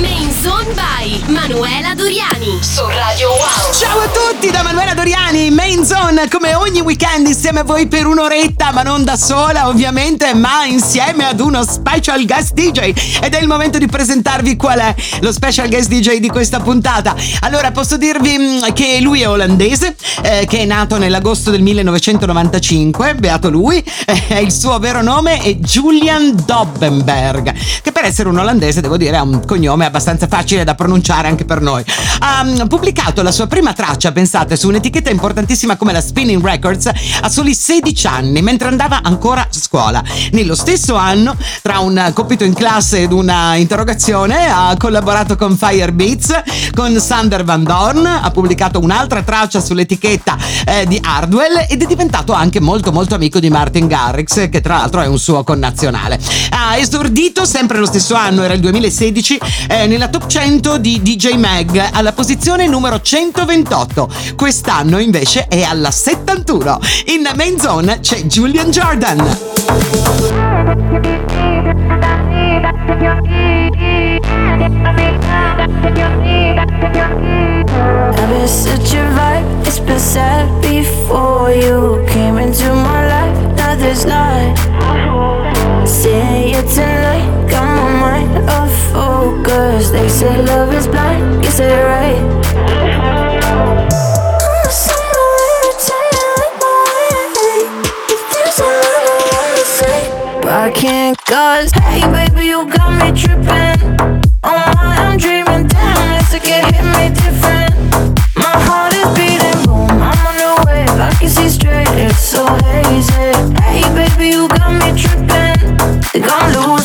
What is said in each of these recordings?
Main Zone by Manuela Doriani su Radio Wow. Ciao a tutti da Manuela Doriani, Main Zone, come ogni weekend insieme a voi per un'oretta, ma non da sola ovviamente, ma insieme ad uno special guest DJ. Ed è il momento di presentarvi qual è lo special guest DJ di questa puntata. Allora, posso dirvi mm, che lui è olandese, eh, che è nato nell'agosto del 1995, beato lui, eh, il suo vero nome è Julian Dobbenberg, che per essere un olandese, devo dire, ha un cognome abbastanza facile da pronunciare anche per noi. Ha mm, pubblicato la sua prima traccia, pensate, su un'etichetta importantissima come la Spinning Records a soli 16 anni, mentre andava ancora a scuola. Nello stesso anno, tra un compito in classe ed una interrogazione, ha collaborato con Firebeats, con Sander Van Dorn, ha pubblicato un'altra traccia sull'etichetta eh, di Hardwell ed è diventato anche molto molto amico di Martin Garrix, che tra l'altro è un suo connazionale. Ha esordito sempre lo stesso anno, era il 2016, eh, nella top 100 di DJ Mag alla posizione numero 128. Quest'anno invece è alla 71. In main zone c'è Julian Jordan. Ever such a vibe, Say love is blind, you say it right. I can't cause Hey baby you got me tripping. Oh my I'm dreaming Damn it's like it hit me different. My heart is beating boom I'm on the wave I can see straight It's so hazy. Hey baby you got me tripping. Think I'm losing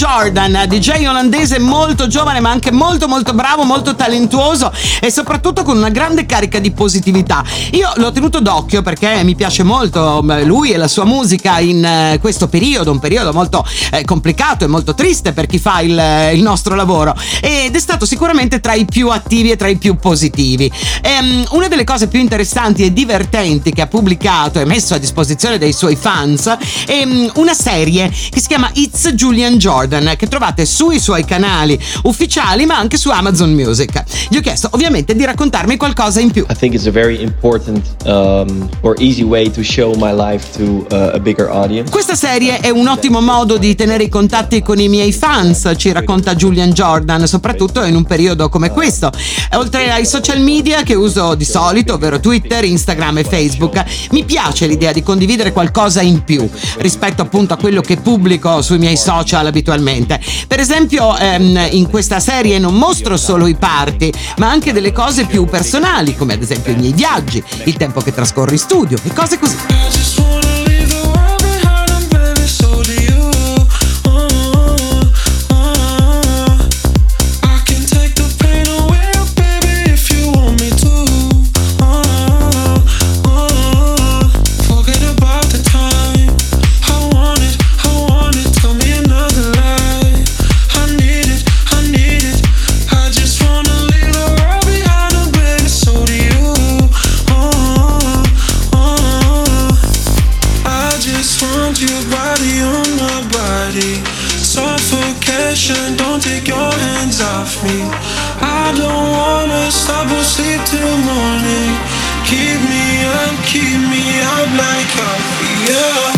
Julian Jordan, DJ olandese molto giovane ma anche molto molto bravo, molto talentuoso e soprattutto con una grande carica di positività. Io l'ho tenuto d'occhio perché mi piace molto mm, lui e la sua musica in eh, questo periodo, un periodo molto eh, complicato e molto triste per chi fa il, il nostro lavoro ed è stato sicuramente tra i più attivi e tra i più positivi. Ehm, una delle cose più interessanti e divertenti che ha pubblicato e messo a disposizione dei suoi fans è mm, una serie che si chiama It's Julian Jordan, che trovate sui suoi canali ufficiali ma anche su Amazon Music. Gli ho chiesto ovviamente di raccontarmi qualcosa in più. I think it's a very important um, or easy way to show my life to uh, a bigger audience. Questa serie è un ottimo modo di tenere i contatti con i miei fans, ci racconta Julian Jordan, soprattutto in un periodo come questo. Oltre ai social media che uso di solito, ovvero Twitter, Instagram e Facebook, mi piace l'idea di condividere qualcosa in più rispetto appunto a quello che pubblico sui miei social abitualmente. Per esempio, ehm, in questa serie non mostro solo i party, ma anche delle cose più personali, come ad esempio i miei viaggi, il tempo che trascorro in studio e cose così. because you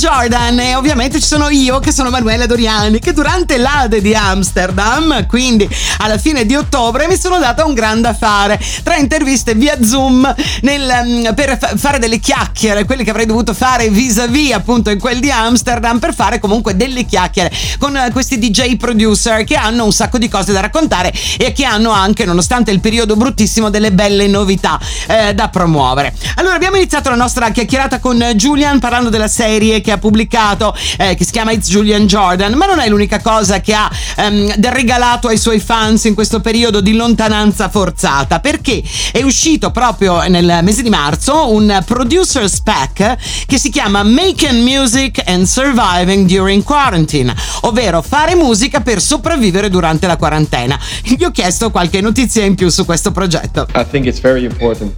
Jordan e ovviamente ci sono io che sono Manuela Doriani che durante l'Ade di Amsterdam, quindi alla fine di ottobre, mi sono data un grande affare. Tre interviste via Zoom nel, mm, per fa- fare delle chiacchiere, quelle che avrei dovuto fare vis-à-vis appunto in quel di Amsterdam per fare comunque delle chiacchiere con eh, questi DJ producer che hanno un sacco di cose da raccontare e che hanno anche, nonostante il periodo bruttissimo, delle belle novità eh, da promuovere. Allora abbiamo iniziato la nostra chiacchierata con Julian parlando della serie che ha pubblicato eh, che si chiama It's Julian Jordan, ma non è l'unica cosa che ha ehm, regalato ai suoi fans in questo periodo di lontananza forzata, perché è uscito proprio nel mese di marzo un producer's pack che si chiama Making Music and Surviving During Quarantine, ovvero fare musica per sopravvivere durante la quarantena. Gli ho chiesto qualche notizia in più su questo progetto.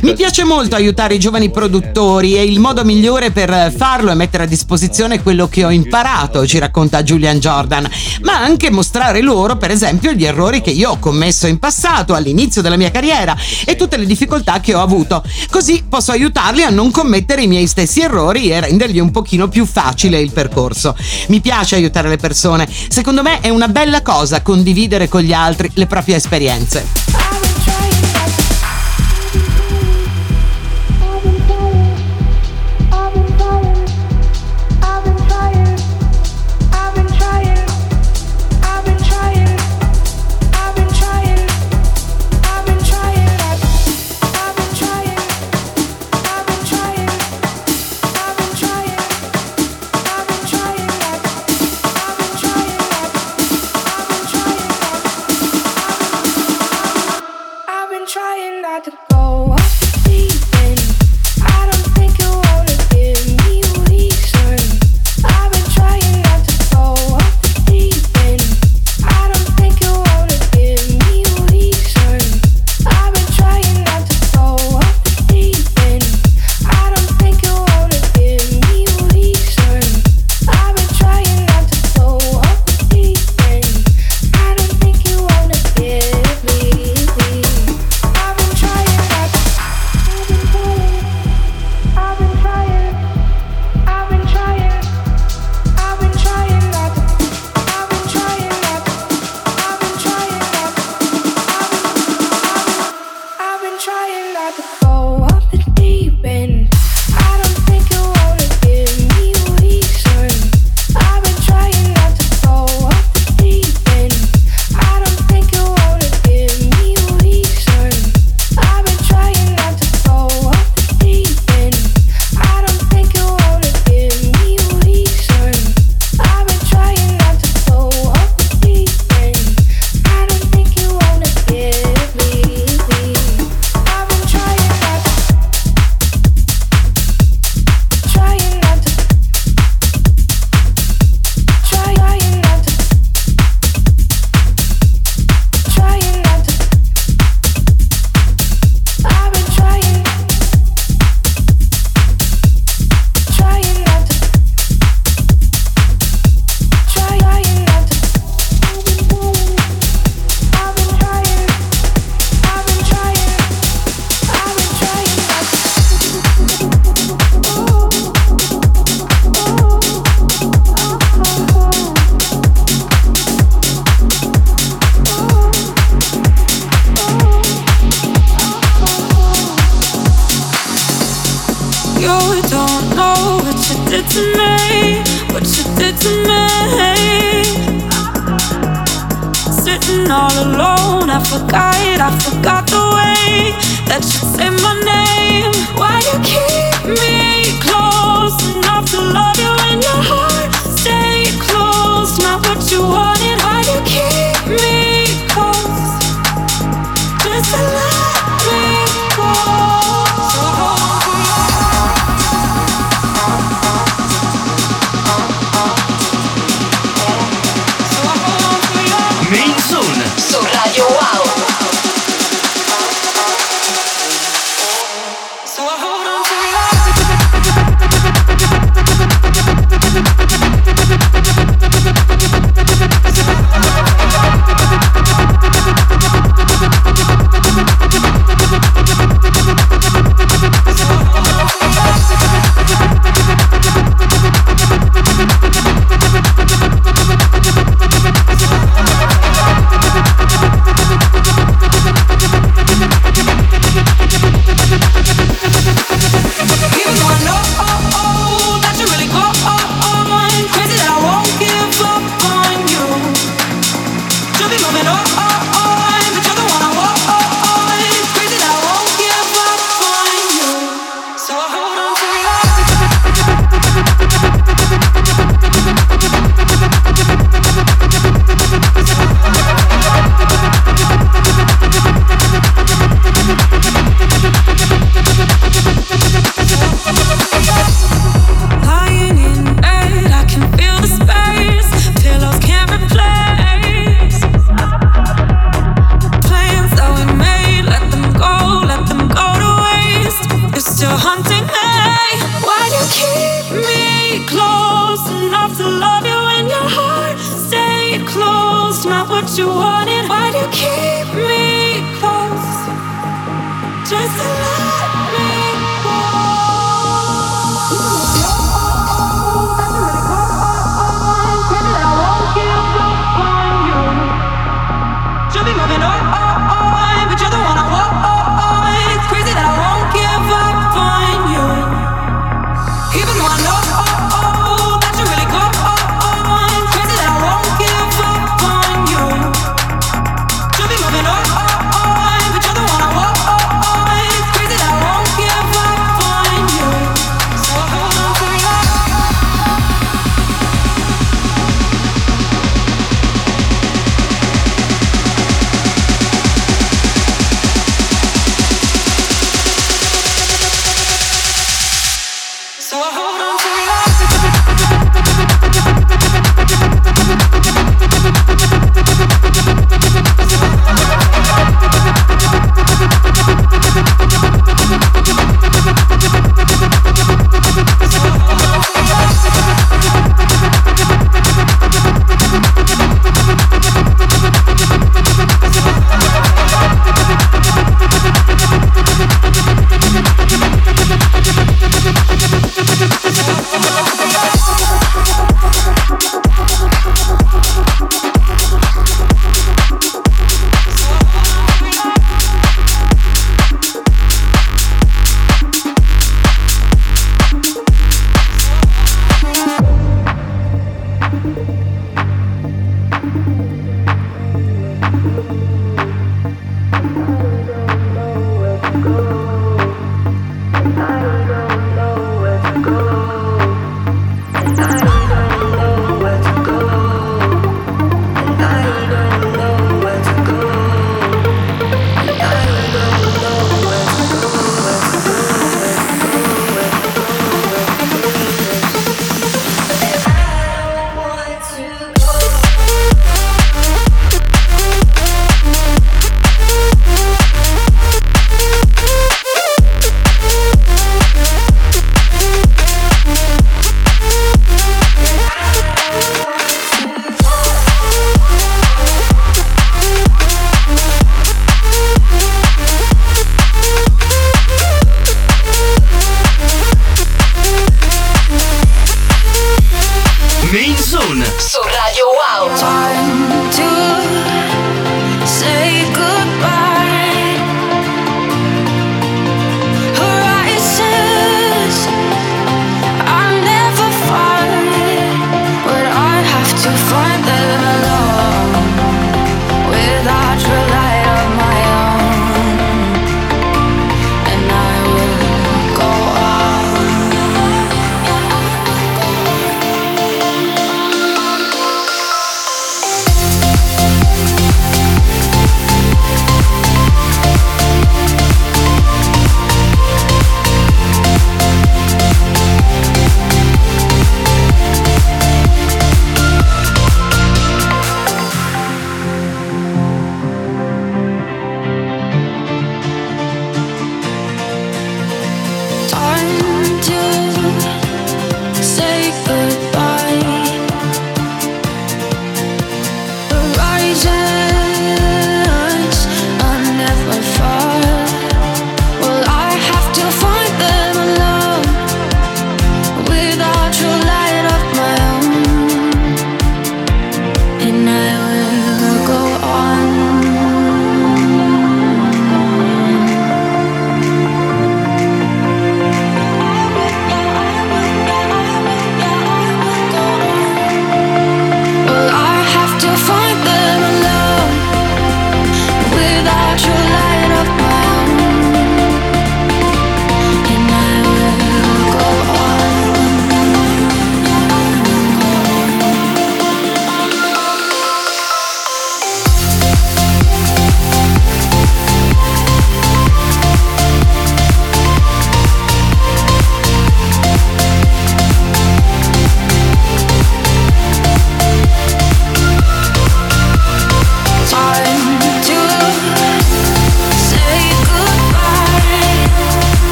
Mi piace molto aiutare i giovani produttori e il modo migliore per farlo è mettere a disposizione quello che ho imparato, ci racconta Julian Jordan, ma anche mostrare loro, per esempio, gli errori che io ho commesso in passato, all'inizio della mia carriera e tutte le difficoltà che ho avuto. Così posso aiutarli a non commettere i miei stessi errori e rendergli un pochino più facile il percorso. Mi piace aiutare le persone, secondo me è una bella cosa condividere con gli altri le proprie esperienze.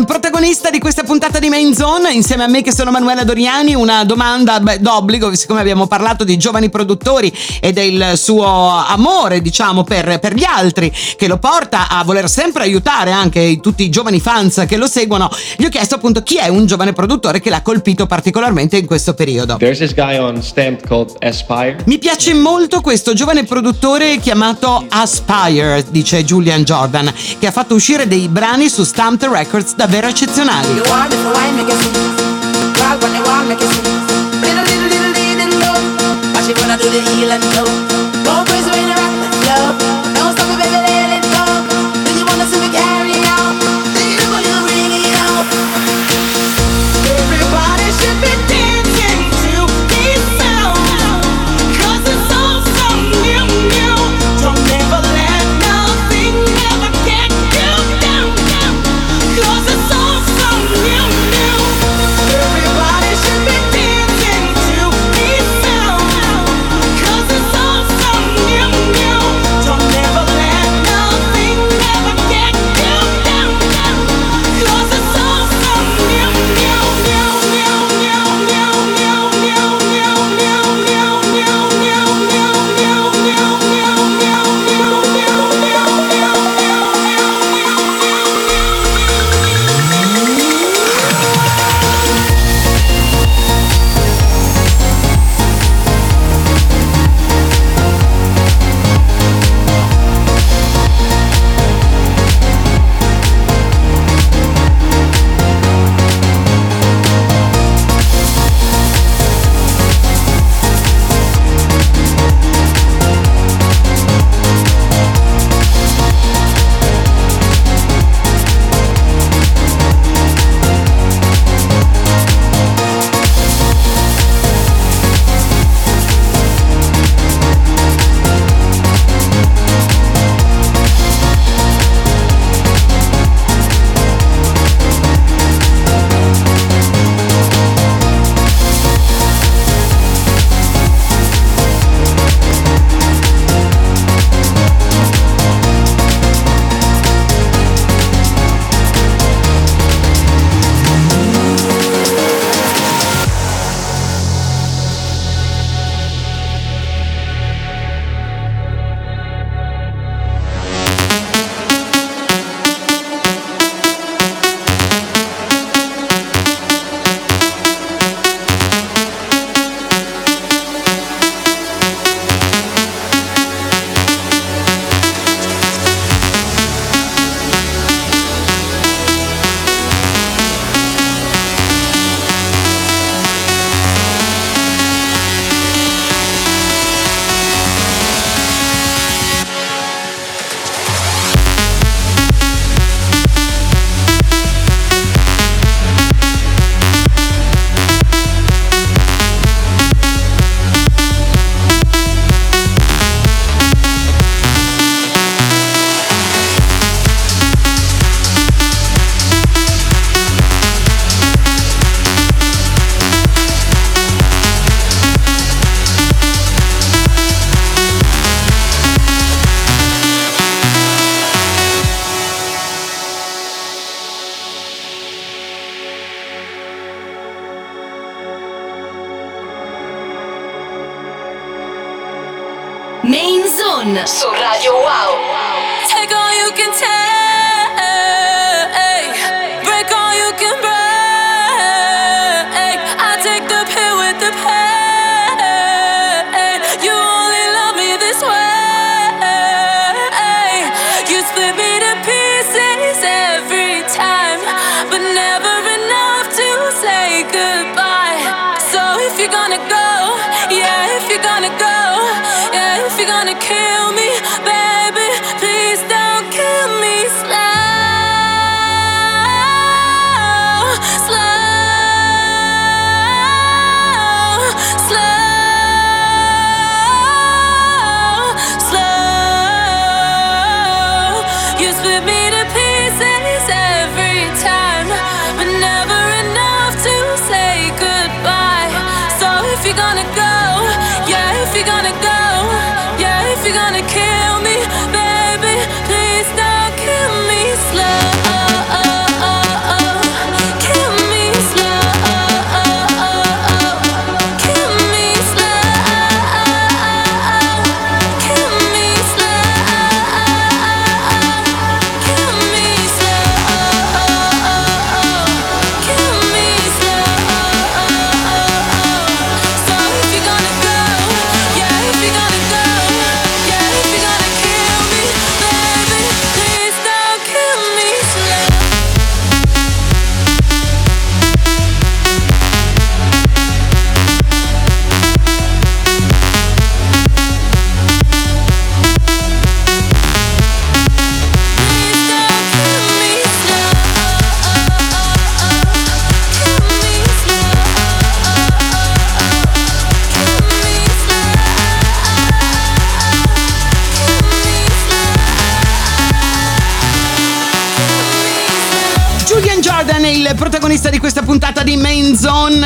Ehm, protagonista di questa puntata di Main Zone, insieme a me che sono Manuela Doriani, una domanda beh, d'obbligo, siccome abbiamo parlato di giovani produttori e del suo amore, diciamo, per, per, gli altri, che lo porta a voler sempre aiutare anche tutti i giovani fans che lo seguono, gli ho chiesto appunto chi è un giovane produttore che l'ha colpito particolarmente in questo periodo. Mi piace molto questo giovane produttore chiamato Aspire, dice Julian Jordan, che ha fatto uscire dei brani su Stamped Records da davvero eccezionali. You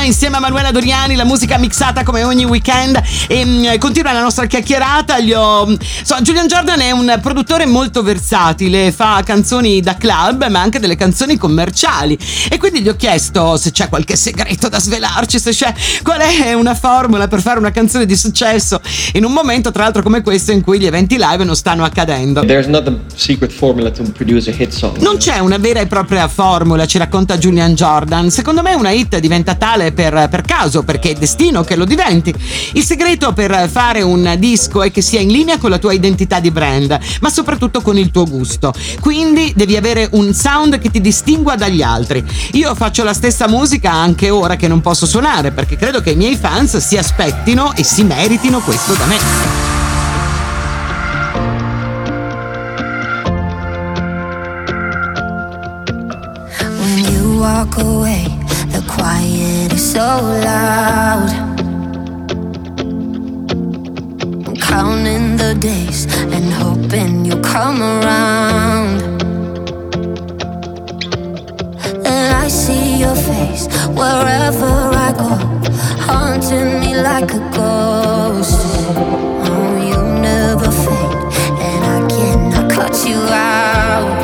insieme a Manuela Doriani, la musica mixata come ogni weekend e mh, continua la nostra chiacchierata. Gli ho... so, Julian Jordan è un produttore molto versatile, fa canzoni da club ma anche delle canzoni commerciali e quindi gli ho chiesto se c'è qualche segreto da svelarci, se c'è qual è una formula per fare una canzone di successo in un momento tra l'altro come questo in cui gli eventi live non stanno accadendo. Non c'è una vera e propria formula, ci racconta Julian Jordan. Secondo me una hit diventa tale per, per caso, perché è destino che lo diventi. Il segreto per fare un disco è che sia in linea con la tua identità di brand, ma soprattutto con il tuo gusto. Quindi devi avere un sound che ti distingua dagli altri. Io faccio la stessa musica anche ora che non posso suonare, perché credo che i miei fans si aspettino e si meritino questo da me. Walk away, quiet is so loud. I'm counting the days and hoping you'll come around. And I see your face wherever I go, haunting me like a ghost. Oh, you never fade, and I cannot cut you out.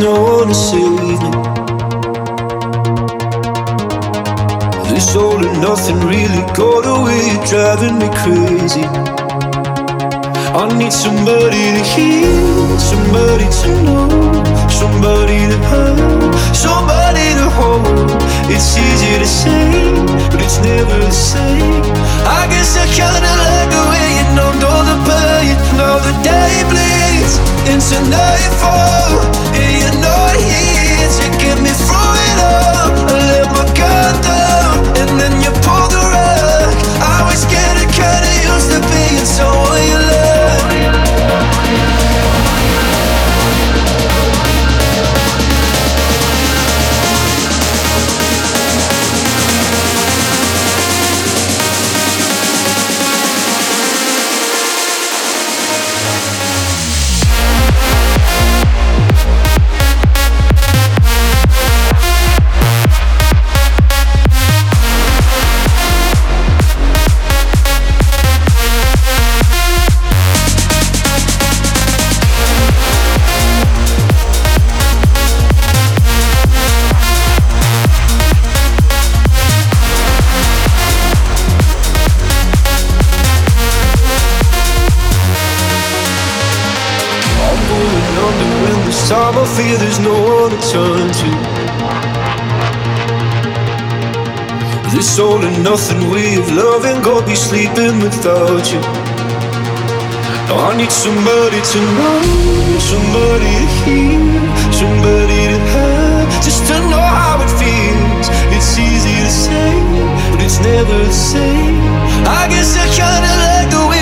no one to save me. This all and nothing really got away, driving me crazy. I need somebody to hear, somebody to know, somebody to have, somebody to hold. It's easy to say, but it's never the same. I guess I kinda like the way you numbed all the pain. Now the day bleeds into nightfall, nothing of loving, go be sleeping without you. I need somebody to know, somebody to hear, somebody to have, just to know how it feels. It's easy to say, but it's never the same. I guess I kinda like the way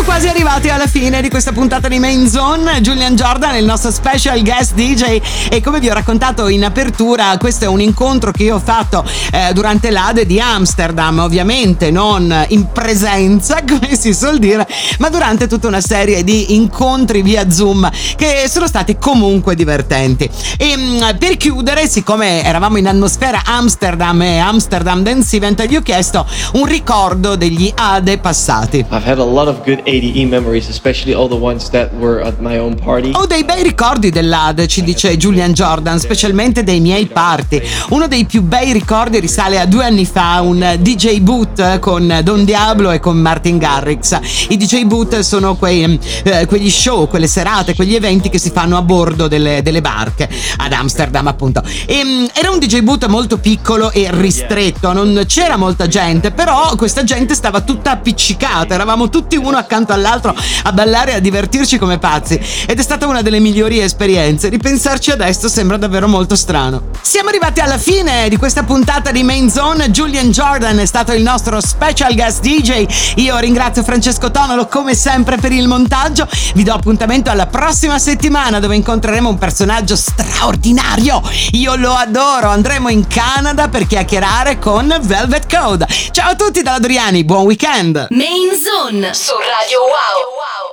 Siamo quasi arrivati alla fine di questa puntata di Main Zone. Julian Jordan il nostro special guest DJ e come vi ho raccontato in apertura, questo è un incontro che io ho fatto eh, durante l'Ade di Amsterdam, ovviamente non in presenza, come si suol dire, ma durante tutta una serie di incontri via Zoom che sono stati comunque divertenti. E mh, per chiudere, siccome eravamo in atmosfera Amsterdam e Amsterdam Dance Event, gli ho chiesto un ricordo degli Ade passati. I've had a lot of good ADE memories, especially all the ones that were at my own party. Ho dei bei ricordi dell'Ade, ci dice Julian Jordan, specialmente dei miei party. Uno dei più bei ricordi risale a due anni fa, un DJ boot con Don Diablo e con Martin Garrix. I DJ boot sono quei, eh, quegli show, quelle serate, quegli eventi che si fanno a bordo delle, delle barche ad Amsterdam, appunto. E, mm, era un DJ boot molto piccolo e ristretto, non c'era molta gente, però questa gente stava tutta appiccicata, eravamo tutti uno accanto all'altro a ballare e a divertirci come pazzi. Ed è stata una delle migliori esperienze. Ripensarci adesso sembra davvero molto strano. Siamo arrivati alla fine di questa puntata di Main Zone. Julian Jordan è stato il nostro special guest DJ. Io ringrazio Francesco Tonolo come sempre per il montaggio. Vi do appuntamento alla prossima settimana dove incontreremo un personaggio straordinario. Io lo adoro. Andremo in Canada per chiacchierare con Velvet Code. Ciao a tutti dalla Doriani, buon weekend! Main Zone su Radio Rádio UAU.